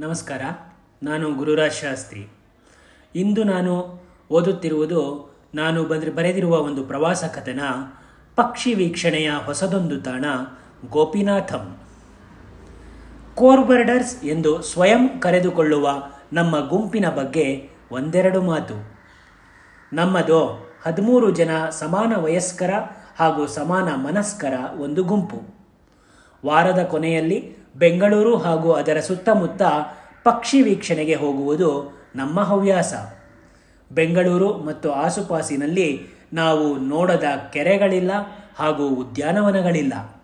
ನಮಸ್ಕಾರ. ನಾನು ಗುರುರಾಜ್ ಶಾಸ್ತ್ರಿ. ಇಂದು ನಾನು ಓದುತ್ತಿರುವುದು, ನಾನು ಬಂದ್ರೆ, ಬರೆದಿರುವ ಒಂದು ಪ್ರವಾಸ ಕಥನ, ಪಕ್ಷಿ ವೀಕ್ಷಣೆಯ ಹೊಸದೊಂದು ತಾಣ, ಗೋಪಿನಾಥಂ. ಕೋರ್ಬರ್ಡರ್ಸ್ ಎಂದು ಸ್ವಯಂ ಕರೆದುಕೊಳ್ಳುವ ನಮ್ಮ ಗುಂಪಿನ ಬಗ್ಗೆ ಒಂದೆರಡು ಮಾತು. ನಮ್ಮದು ಹದಿಮೂರು ಜನ ಸಮಾನ ವಯಸ್ಕರ ಹಾಗೂ ಸಮಾನ ಮನಸ್ಕರ ಒಂದು ಗುಂಪು. ವಾರದ ಕೊನೆಯಲ್ಲಿ ಬೆಂಗಳೂರು ಹಾಗೂ ಅದರ ಸುತ್ತಮುತ್ತ ಪಕ್ಷಿ ವೀಕ್ಷಣೆಗೆ ಹೋಗುವುದು ನಮ್ಮ ಹವ್ಯಾಸ. ಬೆಂಗಳೂರು ಮತ್ತು ಆಸುಪಾಸಿನಲ್ಲಿ ನಾವು ನೋಡದ ಕೆರೆಗಳಿಲ್ಲ ಹಾಗೂ ಉದ್ಯಾನವನಗಳಿಲ್ಲ.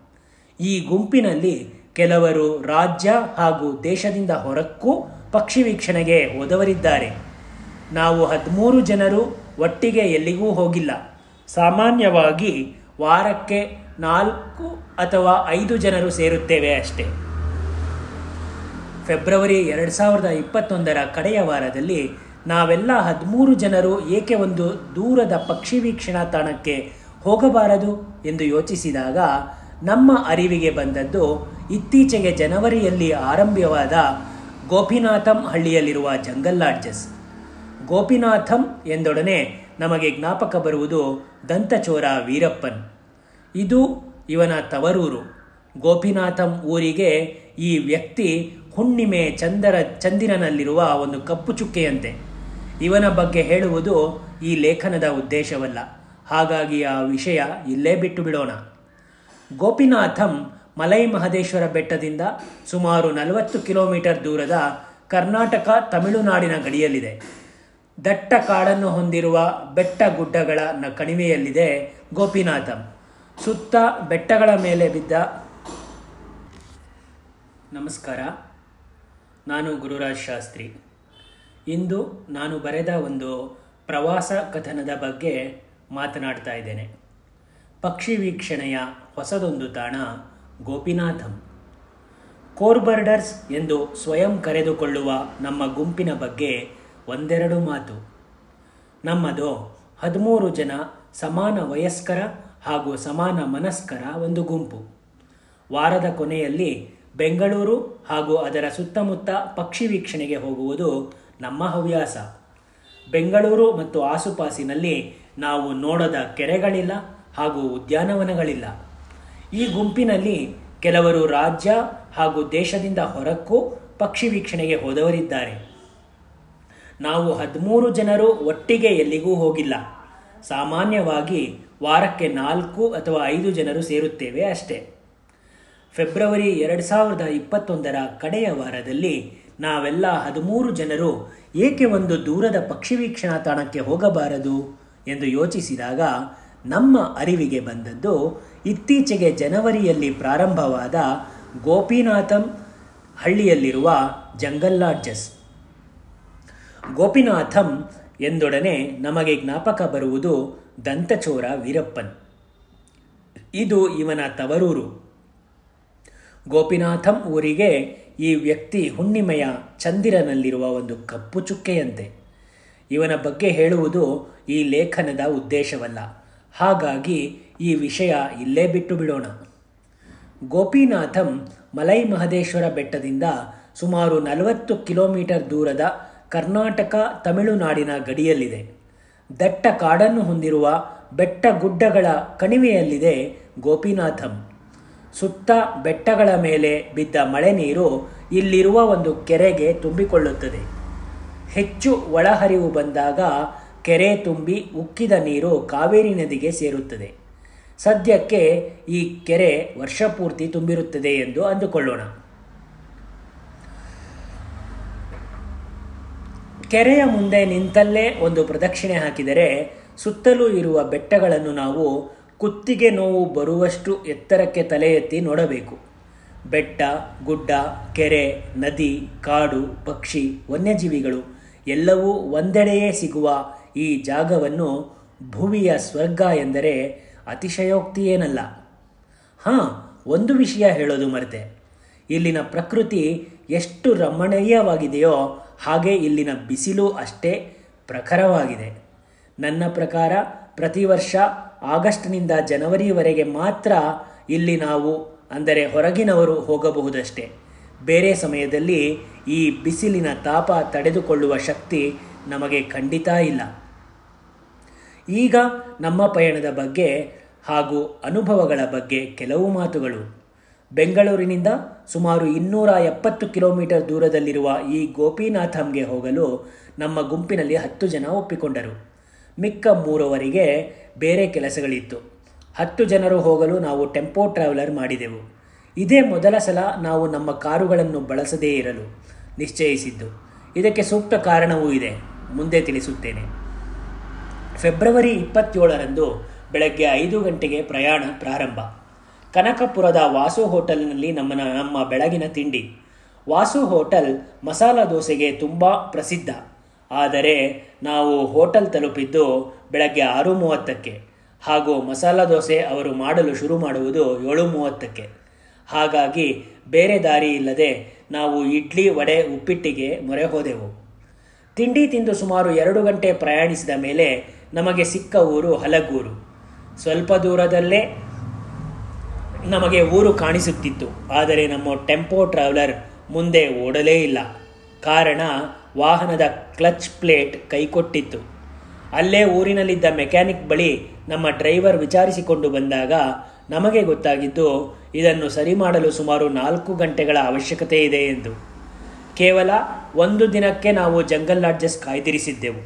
ಈ ಗುಂಪಿನಲ್ಲಿ ಕೆಲವರು ರಾಜ್ಯ ಹಾಗೂ ದೇಶದಿಂದ ಹೊರಕ್ಕೂ ಪಕ್ಷಿ ವೀಕ್ಷಣೆಗೆ ಹೋದವರಿದ್ದಾರೆ. ನಾವು ಹದಿಮೂರು ಜನರು ಒಟ್ಟಿಗೆ ಎಲ್ಲಿಗೂ ಹೋಗಿಲ್ಲ. ಸಾಮಾನ್ಯವಾಗಿ ವಾರಕ್ಕೆ ನಾಲ್ಕು ಅಥವಾ ಐದು ಜನರು ಸೇರುತ್ತೇವೆ ಅಷ್ಟೇ. ಫೆಬ್ರವರಿ ಎರಡು ಸಾವಿರದ ಇಪ್ಪತ್ತೊಂದರ ಕಡೆಯ ವಾರದಲ್ಲಿ ನಾವೆಲ್ಲ ಹದಿಮೂರು ಜನರು ಏಕೆ ಒಂದು ದೂರದ ಪಕ್ಷಿ ವೀಕ್ಷಣಾ ತಾಣಕ್ಕೆ ಹೋಗಬಾರದು ಎಂದು ಯೋಚಿಸಿದಾಗ ನಮ್ಮ ಅರಿವಿಗೆ ಬಂದದ್ದು ಇತ್ತೀಚೆಗೆ ಜನವರಿಯಲ್ಲಿ ಆರಂಭವಾದ ಗೋಪಿನಾಥಂ ಹಳ್ಳಿಯಲ್ಲಿರುವ ಜಂಗಲ್ ಲಾಡ್ಜಸ್. ಗೋಪಿನಾಥಂ ಎಂದೊಡನೆ ನಮಗೆ ಜ್ಞಾಪಕ ಬರುವುದು ದಂತಚೋರ ವೀರಪ್ಪನ್. ಇದು ಇವನ ತವರೂರು. ಗೋಪಿನಾಥಂ ಊರಿಗೆ ಈ ವ್ಯಕ್ತಿ ಹುಣ್ಣಿಮೆ ಚಂದರ ಚಂದಿರನಲ್ಲಿರುವ ಒಂದು ಕಪ್ಪು ಚುಕ್ಕೆಯಂತೆ. ಇವನ ಬಗ್ಗೆ ಹೇಳುವುದು ಈ ಲೇಖನದ ಉದ್ದೇಶವಲ್ಲ. ಹಾಗಾಗಿ ಆ ವಿಷಯ ಇಲ್ಲೇ ಬಿಟ್ಟು ಬಿಡೋಣ. ಗೋಪಿನಾಥಂ ಮಲೈ ಮಹದೇಶ್ವರ ಬೆಟ್ಟದಿಂದ ಸುಮಾರು ನಲವತ್ತು ಕಿಲೋಮೀಟರ್ ದೂರದ ಕರ್ನಾಟಕ ತಮಿಳುನಾಡಿನ ಗಡಿಯಲ್ಲಿದೆ. ದಟ್ಟ ಕಾಡನ್ನು ಹೊಂದಿರುವ ಬೆಟ್ಟ ಗುಡ್ಡಗಳ ಕಣಿವೆಯಲ್ಲಿದೆ ಗೋಪಿನಾಥಂ. ಸುತ್ತ ಬೆಟ್ಟಗಳ ಮೇಲೆ ಬಿದ್ದ ನಮಸ್ಕಾರ. ನಾನು ಗುರುರಾಜ್ ಶಾಸ್ತ್ರಿ. ಇಂದು ನಾನು ಬರೆದ ಒಂದು ಪ್ರವಾಸ ಕಥನದ ಬಗ್ಗೆ ಮಾತನಾಡ್ತಾ ಇದ್ದೇನೆ. ಪಕ್ಷಿ ವೀಕ್ಷಣೆಯ ಹೊಸದೊಂದು ತಾಣ ಗೋಪಿನಾಥಂ. ಕೋರ್ಬರ್ಡರ್ಸ್ ಎಂದು ಸ್ವಯಂ ಕರೆದುಕೊಳ್ಳುವ ನಮ್ಮ ಗುಂಪಿನ ಬಗ್ಗೆ ಒಂದೆರಡು ಮಾತು. ನಮ್ಮದು ಹದಿಮೂರು ಜನ ಸಮಾನ ವಯಸ್ಕರ ಹಾಗೂ ಸಮಾನ ಮನಸ್ಕರ ಒಂದು ಗುಂಪು. ವಾರದ ಕೊನೆಯಲ್ಲಿ ಬೆಂಗಳೂರು ಹಾಗೂ ಅದರ ಸುತ್ತಮುತ್ತ ಪಕ್ಷಿ ವೀಕ್ಷಣೆಗೆ ಹೋಗುವುದು ನಮ್ಮ ಹವ್ಯಾಸ. ಬೆಂಗಳೂರು ಮತ್ತು ಆಸುಪಾಸಿನಲ್ಲಿ ನಾವು ನೋಡದ ಕೆರೆಗಳಿಲ್ಲ ಹಾಗೂ ಉದ್ಯಾನವನಗಳಿಲ್ಲ. ಈ ಗುಂಪಿನಲ್ಲಿ ಕೆಲವರು ರಾಜ್ಯ ಹಾಗೂ ದೇಶದಿಂದ ಹೊರಕ್ಕೂ ಪಕ್ಷಿ ವೀಕ್ಷಣೆಗೆ ಹೋದವರಿದ್ದಾರೆ. ನಾವು ಹದಿಮೂರು ಜನರು ಒಟ್ಟಿಗೆ ಎಲ್ಲಿಗೂ ಹೋಗಿಲ್ಲ. ಸಾಮಾನ್ಯವಾಗಿ ವಾರಕ್ಕೆ ನಾಲ್ಕು ಅಥವಾ ಐದು ಜನರು ಸೇರುತ್ತೇವೆ ಅಷ್ಟೇ. ಫೆಬ್ರವರಿ ಎರಡು ಸಾವಿರದ ಇಪ್ಪತ್ತೊಂದರ ಕಡೆಯ ವಾರದಲ್ಲಿ ನಾವೆಲ್ಲ ಹದಿಮೂರು ಜನರು ಏಕೆ ಒಂದು ದೂರದ ಪಕ್ಷಿ ವೀಕ್ಷಣಾ ತಾಣಕ್ಕೆ ಹೋಗಬಾರದು ಎಂದು ಯೋಚಿಸಿದಾಗ ನಮ್ಮ ಅರಿವಿಗೆ ಬಂದದ್ದು ಇತ್ತೀಚೆಗೆ ಜನವರಿಯಲ್ಲಿ ಪ್ರಾರಂಭವಾದ ಗೋಪಿನಾಥಂ ಹಳ್ಳಿಯಲ್ಲಿರುವ ಜಂಗಲ್ ಲಾಡ್ಜಸ್ ಗೋಪಿನಾಥಂ ಎಂದೊಡನೆ ನಮಗೆ ಜ್ಞಾಪಕ ಬರುವುದು ದಂತಚೋರ ವೀರಪ್ಪನ್. ಇದು ಇವನ ತವರೂರು. ಗೋಪಿನಾಥಂ ಊರಿಗೆ ಈ ವ್ಯಕ್ತಿ ಹುಣ್ಣಿಮೆಯ ಚಂದಿರನಲ್ಲಿರುವ ಒಂದು ಕಪ್ಪು ಚುಕ್ಕೆಯಂತೆ. ಇವನ ಬಗ್ಗೆ ಹೇಳುವುದು ಈ ಲೇಖನದ ಉದ್ದೇಶವಲ್ಲ. ಹಾಗಾಗಿ ಈ ವಿಷಯ ಇಲ್ಲೇ ಬಿಟ್ಟು ಬಿಡೋಣ. ಗೋಪಿನಾಥಂ ಮಲೈ ಮಹದೇಶ್ವರ ಬೆಟ್ಟದಿಂದ ಸುಮಾರು ನಲವತ್ತು ಕಿಲೋಮೀಟರ್ ದೂರದ ಕರ್ನಾಟಕ ತಮಿಳುನಾಡಿನ ಗಡಿಯಲ್ಲಿದೆ. ದಟ್ಟ ಕಾಡನ್ನು ಹೊಂದಿರುವ ಬೆಟ್ಟ ಗುಡ್ಡಗಳ ಕಣಿವೆಯಲ್ಲಿದೆ ಗೋಪಿನಾಥಂ. ಸುತ್ತ ಬೆಟ್ಟಗಳ ಮೇಲೆ ಬಿದ್ದ ಮಳೆ ನೀರು ಇಲ್ಲಿರುವ ಒಂದು ಕೆರೆಗೆ ತುಂಬಿಕೊಳ್ಳುತ್ತದೆ. ಹೆಚ್ಚು ಒಳಹರಿವು ಬಂದಾಗ ಕೆರೆ ತುಂಬಿ ಉಕ್ಕಿದ ನೀರು ಕಾವೇರಿ ನದಿಗೆ ಸೇರುತ್ತದೆ. ಸದ್ಯಕ್ಕೆ ಈ ಕೆರೆ ವರ್ಷಪೂರ್ತಿ ತುಂಬಿರುತ್ತದೆ ಎಂದು ಅಂದುಕೊಳ್ಳೋಣ. ಕೆರೆಯ ಮುಂದೆ ನಿಂತಲ್ಲೇ ಒಂದು ಪ್ರದಕ್ಷಿಣೆ ಹಾಕಿದರೆ ಸುತ್ತಲೂ ಇರುವ ಬೆಟ್ಟಗಳನ್ನು ನಾವು ಕುತ್ತಿಗೆ ನೋವು ಬರುವಷ್ಟು ಎತ್ತರಕ್ಕೆ ತಲೆ ಎತ್ತಿ ನೋಡಬೇಕು. ಬೆಟ್ಟ, ಗುಡ್ಡ, ಕೆರೆ, ನದಿ, ಕಾಡು, ಪಕ್ಷಿ, ವನ್ಯಜೀವಿಗಳು ಎಲ್ಲವೂ ಒಂದೆಡೆಯೇ ಸಿಗುವ ಈ ಜಾಗವನ್ನು ಭುವಿಯ ಸ್ವರ್ಗ ಎಂದರೆ ಅತಿಶಯೋಕ್ತಿಯೇನಲ್ಲ. ಹಾಂ, ಒಂದು ವಿಷಯ ಹೇಳೋದು ಮರೆತೆ. ಇಲ್ಲಿನ ಪ್ರಕೃತಿ ಎಷ್ಟು ರಮಣೀಯವಾಗಿದೆಯೋ ಹಾಗೆ ಇಲ್ಲಿನ ಬಿಸಿಲು ಅಷ್ಟೇ ಪ್ರಖರವಾಗಿದೆ. ನನ್ನ ಪ್ರಕಾರ ಪ್ರತಿ ವರ್ಷ ಆಗಸ್ಟ್ನಿಂದ ಜನವರಿವರೆಗೆ ಮಾತ್ರ ಇಲ್ಲಿ ನಾವು, ಅಂದರೆ ಹೊರಗಿನವರು ಹೋಗಬಹುದಷ್ಟೇ. ಬೇರೆ ಸಮಯದಲ್ಲಿ ಈ ಬಿಸಿಲಿನ ತಾಪ ತಡೆದುಕೊಳ್ಳುವ ಶಕ್ತಿ ನಮಗೆ ಖಂಡಿತ ಇಲ್ಲ. ಈಗ ನಮ್ಮ ಪಯಣದ ಬಗ್ಗೆ ಹಾಗೂ ಅನುಭವಗಳ ಬಗ್ಗೆ ಕೆಲವು ಮಾತುಗಳು. ಬೆಂಗಳೂರಿನಿಂದ ಸುಮಾರು ಇನ್ನೂರ ಎಪ್ಪತ್ತು ಕಿಲೋಮೀಟರ್ ದೂರದಲ್ಲಿರುವ ಈ ಗೋಪಿನಾಥಂಗೆ ಹೋಗಲು ನಮ್ಮ ಗುಂಪಿನಲ್ಲಿ ಹತ್ತು ಜನ ಒಪ್ಪಿಕೊಂಡರು. ಮಿಕ್ಕ ಮೂರುವರಿಗೆ ಬೇರೆ ಕೆಲಸಗಳಿತ್ತು. ಹತ್ತು ಜನರು ಹೋಗಲು ನಾವು ಟೆಂಪೋ ಟ್ರಾವೆಲರ್ ಮಾಡಿದೆವು. ಇದೇ ಮೊದಲ ಸಲ ನಾವು ನಮ್ಮ ಕಾರುಗಳನ್ನು ಬಳಸದೇ ಇರಲು ನಿಶ್ಚಯಿಸಿದ್ದು. ಇದಕ್ಕೆ ಸೂಕ್ತ ಕಾರಣವೂ ಇದೆ. ಮುಂದೆ ತಿಳಿಸುತ್ತೇನೆ. ಫೆಬ್ರವರಿ ಇಪ್ಪತ್ತೇಳರಂದು ಬೆಳಗ್ಗೆ ಐದು ಗಂಟೆಗೆ ಪ್ರಯಾಣ ಪ್ರಾರಂಭ. ಕನಕಪುರದ ವಾಸು ಹೋಟೆಲ್ನಲ್ಲಿ ನಮ್ಮ ನಮ್ಮ ಬೆಳಗಿನ ತಿಂಡಿ. ವಾಸು ಹೋಟೆಲ್ ಮಸಾಲ ದೋಸೆಗೆ ತುಂಬ ಪ್ರಸಿದ್ಧ. ಆದರೆ ನಾವು ಹೋಟೆಲ್ ತಲುಪಿದ್ದು ಬೆಳಗ್ಗೆ ಆರು ಮೂವತ್ತಕ್ಕೆ ಹಾಗೂ ಮಸಾಲ ದೋಸೆ ಅವರು ಮಾಡಲು ಶುರು ಮಾಡುವುದು ಏಳು ಮೂವತ್ತಕ್ಕೆ ಹಾಗಾಗಿ ಬೇರೆ ದಾರಿ ಇಲ್ಲದೆ ನಾವು ಇಡ್ಲಿ, ವಡೆ, ಉಪ್ಪಿಟ್ಟಿಗೆ ಮೊರೆ ಹೋದೆವು. ತಿಂಡಿ ತಿಂದು ಸುಮಾರು ಎರಡು ಗಂಟೆ ಪ್ರಯಾಣಿಸಿದ ಮೇಲೆ ನಮಗೆ ಸಿಕ್ಕ ಊರು ಹಲಗೂರು. ಸ್ವಲ್ಪ ದೂರದಲ್ಲೇ ನಮಗೆ ಊರು ಕಾಣಿಸುತ್ತಿತ್ತು, ಆದರೆ ನಮ್ಮ ಟೆಂಪೋ ಟ್ರಾವೆಲರ್ ಮುಂದೆ ಓಡಲೇ ಇಲ್ಲ. ಕಾರಣ ವಾಹನದ ಕ್ಲಚ್ ಪ್ಲೇಟ್ ಕೈಕೊಟ್ಟಿತ್ತು. ಅಲ್ಲೇ ಊರಿನಲ್ಲಿದ್ದ ಮೆಕ್ಯಾನಿಕ್ ಬಳಿ ನಮ್ಮ ಡ್ರೈವರ್ ವಿಚಾರಿಸಿಕೊಂಡು ಬಂದಾಗ ನಮಗೆ ಗೊತ್ತಾಗಿದ್ದು, ಇದನ್ನು ಸರಿ ಮಾಡಲು ಸುಮಾರು ನಾಲ್ಕು ಗಂಟೆಗಳ ಅವಶ್ಯಕತೆ ಇದೆ ಎಂದು. ಕೇವಲ ಒಂದು ದಿನಕ್ಕೆ ನಾವು ಜಂಗಲ್ ಲಾಡ್ಜಸ್ ಕಾಯ್ದಿರಿಸಿದ್ದೆವು.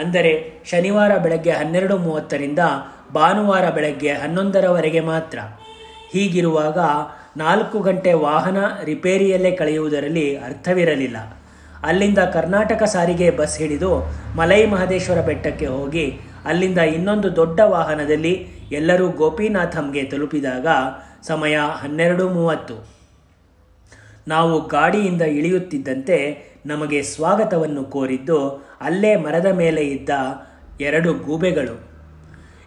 ಅಂದರೆ ಶನಿವಾರ ಬೆಳಗ್ಗೆ ಹನ್ನೆರಡು ಮೂವತ್ತರಿಂದ ಭಾನುವಾರ ಬೆಳಗ್ಗೆ ಹನ್ನೊಂದರವರೆಗೆ ಮಾತ್ರ. ಹೀಗಿರುವಾಗ ನಾಲ್ಕು ಗಂಟೆ ವಾಹನ ರಿಪೇರಿಯಲ್ಲೇ ಕಳೆಯುವುದರಲ್ಲಿ ಅರ್ಥವಿರಲಿಲ್ಲ. ಅಲ್ಲಿಂದ ಕರ್ನಾಟಕ ಸಾರಿಗೆ ಬಸ್ ಹಿಡಿದು ಮಲೈ ಮಹದೇಶ್ವರ ಬೆಟ್ಟಕ್ಕೆ ಹೋಗಿ ಅಲ್ಲಿಂದ ಇನ್ನೊಂದು ದೊಡ್ಡ ವಾಹನದಲ್ಲಿ ಎಲ್ಲರೂ ಗೋಪಿನಾಥಂಗೆ ತಲುಪಿದಾಗ ಸಮಯ ಹನ್ನೆರಡು ಮೂವತ್ತು. ನಾವು ಗಾಡಿಯಿಂದ ಇಳಿಯುತ್ತಿದ್ದಂತೆ ನಮಗೆ ಸ್ವಾಗತವನ್ನು ಕೋರಿದ್ದು ಅಲ್ಲೇ ಮರದ ಮೇಲೆ ಇದ್ದ ಎರಡು ಗೂಬೆಗಳು.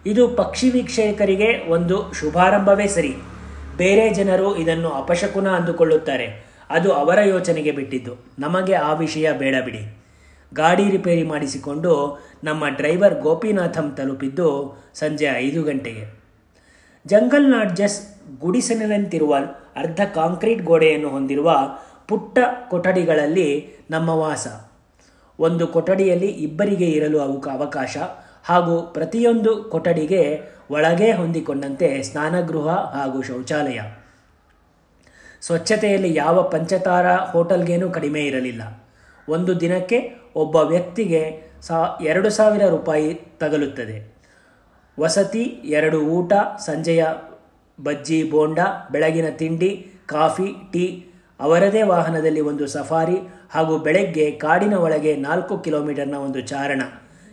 ಇದು ಪಕ್ಷಿ ವೀಕ್ಷಕರಿಗೆ ಒಂದು ಶುಭಾರಂಭವೇ ಸರಿ. ಬೇರೆ ಜನರು ಇದನ್ನು ಅಪಶಕುನ ಅಂದುಕೊಳ್ಳುತ್ತಾರೆ. ಅದು ಅವರ ಯೋಚನೆಗೆ ಬಿಟ್ಟಿದ್ದು. ನಮಗೆ ಆ ವಿಷಯ ಬೇಡ ಬಿಡಿ. ಗಾಡಿ ರಿಪೇರಿ ಮಾಡಿಸಿಕೊಂಡು ನಮ್ಮ ಡ್ರೈವರ್ ಗೋಪಿನಾಥಂ ತಲುಪಿದ್ದು ಸಂಜೆ ಐದು ಗಂಟೆಗೆ. ಜಂಗಲ್ ನಾಡ್ಜಸ್ ಗುಡಿಸಲಿನಂತಿರುವ ಅರ್ಧ ಕಾಂಕ್ರೀಟ್ ಗೋಡೆಯನ್ನು ಹೊಂದಿರುವ ಪುಟ್ಟ ಕೊಠಡಿಗಳಲ್ಲಿ ನಮ್ಮ ವಾಸ. ಒಂದು ಕೊಠಡಿಯಲ್ಲಿ ಇಬ್ಬರಿಗೆ ಇರಲು ಅವಕ ಅವಕಾಶ ಹಾಗೂ ಪ್ರತಿಯೊಂದು ಕೊಠಡಿಗೆ ಒಳಗೆ ಹೊಂದಿಕೊಂಡಂತೆ ಸ್ನಾನಗೃಹ ಹಾಗೂ ಶೌಚಾಲಯ. ಸ್ವಚ್ಛತೆಯಲ್ಲಿ ಯಾವ ಪಂಚತಾರ ಹೋಟೆಲ್ಗೇನೂ ಕಡಿಮೆ ಇರಲಿಲ್ಲ. ಒಂದು ದಿನಕ್ಕೆ ಒಬ್ಬ ವ್ಯಕ್ತಿಗೆ ಸಾ, ಎರಡು ಸಾವಿರ ರೂಪಾಯಿ ತಗಲುತ್ತದೆ. ವಸತಿ, ಎರಡು ಊಟ, ಸಂಜೆಯ ಬಜ್ಜಿ, ಬೋಂಡ, ಬೆಳಗಿನ ತಿಂಡಿ, ಕಾಫಿ, ಟೀ, ಅವರದೇ ವಾಹನದಲ್ಲಿ ಒಂದು ಸಫಾರಿ ಹಾಗೂ ಬೆಳಗ್ಗೆ ಕಾಡಿನ ಒಳಗೆ ನಾಲ್ಕು ಕಿಲೋಮೀಟರ್ನ ಒಂದು ಚಾರಣ.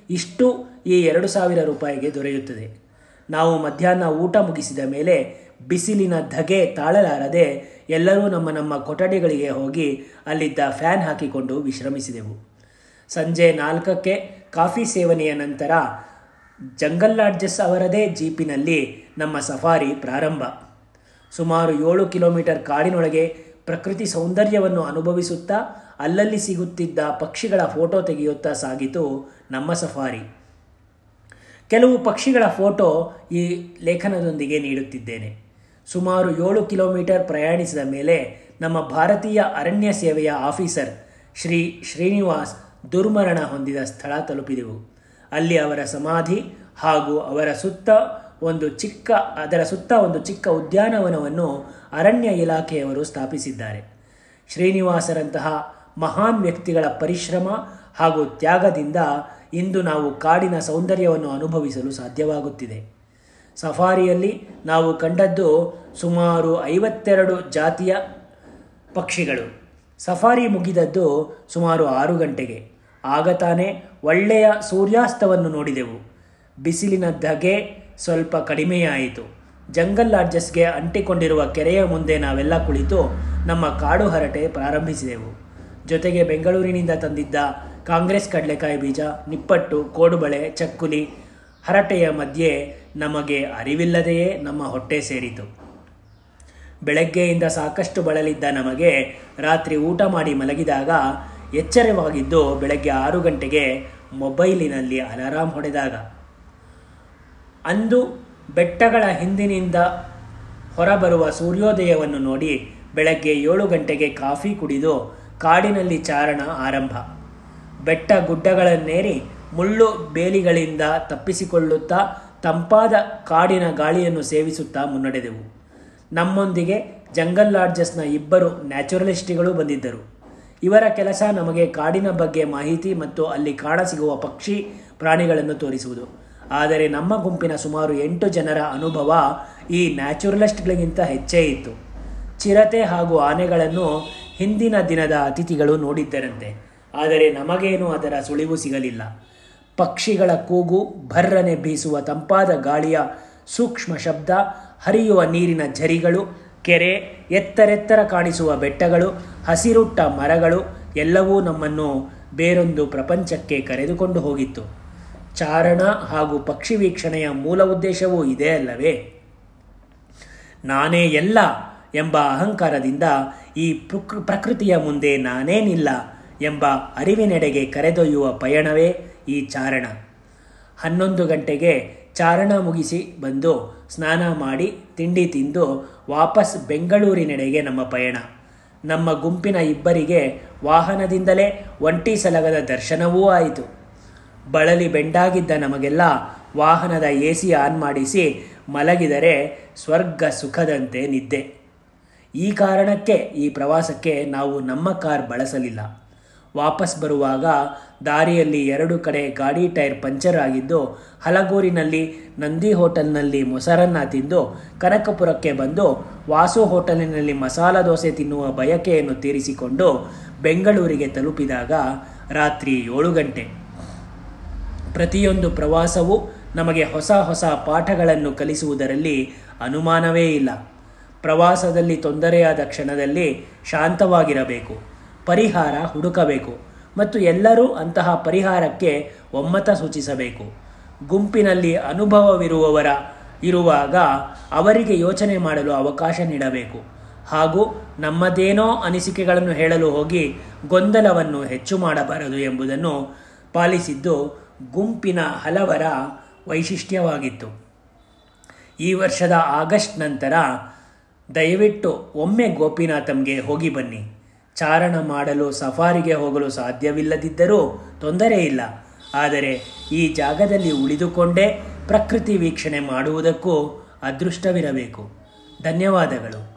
ಇಷ್ಟು ಈ ಎರಡು ಸಾವಿರ ರೂಪಾಯಿಗೆ ದೊರೆಯುತ್ತದೆ. ನಾವು ಮಧ್ಯಾಹ್ನ ಊಟ ಮುಗಿಸಿದ ಮೇಲೆ ಬಿಸಿಲಿನ ಧಗೆ ತಾಳಲಾರದೆ ಎಲ್ಲರೂ ನಮ್ಮ ನಮ್ಮ ಕೊಠಡಿಗಳಿಗೆ ಹೋಗಿ ಅಲ್ಲಿದ್ದ ಫ್ಯಾನ್ ಹಾಕಿಕೊಂಡು ವಿಶ್ರಮಿಸಿದೆವು. ಸಂಜೆ ನಾಲ್ಕಕ್ಕೆ ಕಾಫಿ ಸೇವನೆಯ ನಂತರ ಜಂಗಲ್ ಲಾಡ್ಜಸ್ ಅವರದೇ ಜೀಪಿನಲ್ಲಿ ನಮ್ಮ ಸಫಾರಿ ಪ್ರಾರಂಭ. ಸುಮಾರು ಏಳು ಕಿಲೋಮೀಟರ್ ಕಾಡಿನೊಳಗೆ ಪ್ರಕೃತಿ ಸೌಂದರ್ಯವನ್ನು ಅನುಭವಿಸುತ್ತಾ ಅಲ್ಲಲ್ಲಿ ಸಿಗುತ್ತಿದ್ದ ಪಕ್ಷಿಗಳ ಫೋಟೋ ತೆಗೆಯುತ್ತಾ ಸಾಗಿತು ನಮ್ಮ ಸಫಾರಿ. ಕೆಲವು ಪಕ್ಷಿಗಳ ಫೋಟೋ ಈ ಲೇಖನದೊಂದಿಗೆ ನೀಡುತ್ತಿದ್ದೇನೆ. ಸುಮಾರು ಏಳು ಕಿಲೋಮೀಟರ್ ಪ್ರಯಾಣಿಸಿದ ಮೇಲೆ ನಮ್ಮ ಭಾರತೀಯ ಅರಣ್ಯ ಸೇವೆಯ ಆಫೀಸರ್ ಶ್ರೀ ಶ್ರೀನಿವಾಸ್ ದುರ್ಮರಣ ಹೊಂದಿದ ಸ್ಥಳ ತಲುಪಿದೆವು. ಅಲ್ಲಿ ಅವರ ಸಮಾಧಿ ಹಾಗೂ ಅವರ ಸುತ್ತ ಒಂದು ಚಿಕ್ಕ, ಅದರ ಸುತ್ತ ಒಂದು ಚಿಕ್ಕ ಉದ್ಯಾನವನವನ್ನು ಅರಣ್ಯ ಇಲಾಖೆಯವರು ಸ್ಥಾಪಿಸಿದ್ದಾರೆ. ಶ್ರೀನಿವಾಸರಂತಹ ಮಹಾನ್ ವ್ಯಕ್ತಿಗಳ ಪರಿಶ್ರಮ ಹಾಗೂ ತ್ಯಾಗದಿಂದ ಇಂದು ನಾವು ಕಾಡಿನ ಸೌಂದರ್ಯವನ್ನು ಅನುಭವಿಸಲು ಸಾಧ್ಯವಾಗುತ್ತಿದೆ. ಸಫಾರಿಯಲ್ಲಿ ನಾವು ಕಂಡದ್ದು ಸುಮಾರು ಐವತ್ತೆರಡು ಜಾತಿಯ ಪಕ್ಷಿಗಳು. ಸಫಾರಿ ಮುಗಿದದ್ದು ಸುಮಾರು ಆರು ಗಂಟೆಗೆ. ಆಗ ತಾನೇ ಒಳ್ಳೆಯ ಸೂರ್ಯಾಸ್ತವನ್ನು ನೋಡಿದೆವು. ಬಿಸಿಲಿನ ಧಗೆ ಸ್ವಲ್ಪ ಕಡಿಮೆಯಾಯಿತು. ಜಂಗಲ್ ಲಾಡ್ಜಸ್ಗೆ ಅಂಟಿಕೊಂಡಿರುವ ಕೆರೆಯ ಮುಂದೆ ನಾವೆಲ್ಲ ಕುಳಿತು ನಮ್ಮ ಕಾಡು ಹರಟೆ ಪ್ರಾರಂಭಿಸಿದೆವು. ಜೊತೆಗೆ ಬೆಂಗಳೂರಿನಿಂದ ತಂದಿದ್ದ ಕಾಂಗ್ರೆಸ್ ಕಡಲೆಕಾಯಿ ಬೀಜ, ನಿಪ್ಪಟ್ಟು, ಕೋಡುಬಳೆ, ಚಕ್ಕುಲಿ ಹರಟೆಯ ಮಧ್ಯೆ ನಮಗೆ ಅರಿವಿಲ್ಲದೆಯೇ ನಮ್ಮ ಹೊಟ್ಟೆ ಸೇರಿತು. ಬೆಳಗ್ಗೆಯಿಂದ ಸಾಕಷ್ಟು ಬಳಲಿದ್ದ ನಮಗೆ ರಾತ್ರಿ ಊಟ ಮಾಡಿ ಮಲಗಿದಾಗ ಎಚ್ಚರವಾಗಿದ್ದು ಬೆಳಗ್ಗೆ ಆರು ಗಂಟೆಗೆ ಮೊಬೈಲಿನಲ್ಲಿ ಅಲಾರಾಮ್ ಹೊಡೆದಾಗ. ಅಂದು ಬೆಟ್ಟಗಳ ಹಿಂದಿನಿಂದ ಹೊರಬರುವ ಸೂರ್ಯೋದಯವನ್ನು ನೋಡಿ ಬೆಳಗ್ಗೆ ಏಳು ಗಂಟೆಗೆ ಕಾಫಿ ಕುಡಿದು ಕಾಡಿನಲ್ಲಿ ಚಾರಣ ಆರಂಭ. ಬೆಟ್ಟ ಗುಡ್ಡಗಳನ್ನೇರಿ ಮುಳ್ಳು ಬೇಲಿಗಳಿಂದ ತಪ್ಪಿಸಿಕೊಳ್ಳುತ್ತಾ ತಂಪಾದ ಕಾಡಿನ ಗಾಳಿಯನ್ನು ಸೇವಿಸುತ್ತಾ ಮುನ್ನಡೆದೆವು. ನಮ್ಮೊಂದಿಗೆ ಜಂಗಲ್ ಲಾಡ್ಜಸ್ನ ಇಬ್ಬರು ನ್ಯಾಚುರಲಿಸ್ಟ್ಗಳು ಬಂದಿದ್ದರು. ಇವರ ಕೆಲಸ ನಮಗೆ ಕಾಡಿನ ಬಗ್ಗೆ ಮಾಹಿತಿ ಮತ್ತು ಅಲ್ಲಿ ಕಾಣಸಿಗುವ ಪಕ್ಷಿ ಪ್ರಾಣಿಗಳನ್ನು ತೋರಿಸುವುದು. ಆದರೆ ನಮ್ಮ ಗುಂಪಿನ ಸುಮಾರು ಎಂಟು ಜನರ ಅನುಭವ ಈ ನ್ಯಾಚುರಲಿಸ್ಟ್ಗಳಿಗಿಂತ ಹೆಚ್ಚೇ ಇತ್ತು. ಚಿರತೆ ಹಾಗೂ ಆನೆಗಳನ್ನು ಹಿಂದಿನ ದಿನದ ಅತಿಥಿಗಳು ನೋಡಿದ್ದರಂತೆ. ಆದರೆ ನಮಗೇನು ಅದರ ಸುಳಿವು ಸಿಗಲಿಲ್ಲ. ಪಕ್ಷಿಗಳ ಕೂಗು, ಭರ್ರನೆ ಬೀಸುವ ತಂಪಾದ ಗಾಳಿಯ ಸೂಕ್ಷ್ಮ ಶಬ್ದ, ಹರಿಯುವ ನೀರಿನ ಝರಿಗಳು, ಕೆರೆ, ಎತ್ತರೆತ್ತರ ಕಾಣಿಸುವ ಬೆಟ್ಟಗಳು, ಹಸಿರುಟ್ಟ ಮರಗಳು, ಎಲ್ಲವೂ ನಮ್ಮನ್ನು ಬೇರೊಂದು ಪ್ರಪಂಚಕ್ಕೆ ಕರೆದುಕೊಂಡು ಹೋಗಿತ್ತು. ಚಾರಣ ಹಾಗೂ ಪಕ್ಷಿ ವೀಕ್ಷಣೆಯ ಮೂಲ ಉದ್ದೇಶವೂ ಇದೇ ಅಲ್ಲವೇ? ನಾನೇ ಎಲ್ಲ ಎಂಬ ಅಹಂಕಾರದಿಂದ ಈ ಪ್ರಕೃ, ಪ್ರಕೃತಿಯ ಮುಂದೆ ನಾನೇನಿಲ್ಲ ಎಂಬ ಅರಿವಿನೆಡೆಗೆ ಕರೆದೊಯ್ಯುವ ಪಯಣವೇ ಈ ಚಾರಣ. ಹನ್ನೊಂದು ಗಂಟೆಗೆ ಚಾರಣ ಮುಗಿಸಿ ಬಂದು ಸ್ನಾನ ಮಾಡಿ ತಿಂಡಿ ತಿಂದು ವಾಪಸ್ ಬೆಂಗಳೂರಿನೆಡೆಗೆ ನಮ್ಮ ಪಯಣ. ನಮ್ಮ ಗುಂಪಿನ ಇಬ್ಬರಿಗೆ ವಾಹನದಿಂದಲೇ ಒಂಟಿ ಸಲಗದ ದರ್ಶನವೂ ಆಯಿತು. ಬಳಲಿ ಬೆಂಡಾಗಿದ್ದ ನಮಗೆಲ್ಲ ವಾಹನದ ಎ ಸಿ ಆನ್ ಮಾಡಿಸಿ ಮಲಗಿದರೆ ಸ್ವರ್ಗ ಸುಖದಂತೆ ನಿದ್ದೆ. ಈ ಕಾರಣಕ್ಕೆ ಈ ಪ್ರವಾಸಕ್ಕೆ ನಾವು ನಮ್ಮ ಕಾರ್ ಬಳಸಲಿಲ್ಲ. ವಾಪಸ್ ಬರುವಾಗ ದಾರಿಯಲ್ಲಿ ಎರಡು ಕಡೆ ಗಾಡಿ ಟೈರ್ ಪಂಚರ್ ಆಗಿದ್ದು, ಹಲಗೂರಿನಲ್ಲಿ ನಂದಿ ಹೋಟೆಲ್ನಲ್ಲಿ ಮೊಸರನ್ನ ತಿಂದು, ಕನಕಪುರಕ್ಕೆ ಬಂದು ವಾಸು ಹೋಟೆಲಿನಲ್ಲಿ ಮಸಾಲ ದೋಸೆ ತಿನ್ನುವ ಬಯಕೆಯನ್ನು ತೀರಿಸಿಕೊಂಡು ಬೆಂಗಳೂರಿಗೆ ತಲುಪಿದಾಗ ರಾತ್ರಿ ಏಳು ಗಂಟೆ. ಪ್ರತಿಯೊಂದು ಪ್ರವಾಸವು ನಮಗೆ ಹೊಸ ಹೊಸ ಪಾಠಗಳನ್ನು ಕಲಿಸುವುದರಲ್ಲಿ ಅನುಮಾನವೇ ಇಲ್ಲ. ಪ್ರವಾಸದಲ್ಲಿ ತೊಂದರೆಯಾದ ಕ್ಷಣದಲ್ಲಿ ಶಾಂತವಾಗಿರಬೇಕು. ಪರಿಹಾರ ಹುಡುಕಬೇಕು ಮತ್ತು ಎಲ್ಲರೂ ಅಂತಹ ಪರಿಹಾರಕ್ಕೆ ಒಮ್ಮತ ಸೂಚಿಸಬೇಕು. ಗುಂಪಿನಲ್ಲಿ ಅನುಭವವಿರುವವರ ಇರುವಾಗ ಅವರಿಗೆ ಯೋಚನೆ ಮಾಡಲು ಅವಕಾಶ ನೀಡಬೇಕು. ಹಾಗೂ ನಮ್ಮದೇನೋ ಅನಿಸಿಕೆಗಳನ್ನು ಹೇಳಲು ಹೋಗಿ ಗೊಂದಲವನ್ನು ಹೆಚ್ಚು ಮಾಡಬಾರದು ಎಂಬುದನ್ನು ಪಾಲಿಸಿದ್ದು ಗುಂಪಿನ ಹಲವರ ವೈಶಿಷ್ಟ್ಯವಾಗಿತ್ತು. ಈ ವರ್ಷದ ಆಗಸ್ಟ್ ನಂತರ ದಯವಿಟ್ಟು ಒಮ್ಮೆ ಗೋಪಿನಾಥಂಗೆ ಹೋಗಿ ಬನ್ನಿ. ಚಾರಣ ಮಾಡಲು, ಸಫಾರಿಗೆ ಹೋಗಲು ಸಾಧ್ಯವಿಲ್ಲದಿದ್ದರೂ ತೊಂದರೆ ಇಲ್ಲ. ಆದರೆ ಈ ಜಾಗದಲ್ಲಿ ಉಳಿದುಕೊಂಡೇ ಪ್ರಕೃತಿ ವೀಕ್ಷಣೆ ಮಾಡುವುದಕ್ಕೂ ಅದೃಷ್ಟವಿರಬೇಕು. ಧನ್ಯವಾದಗಳು.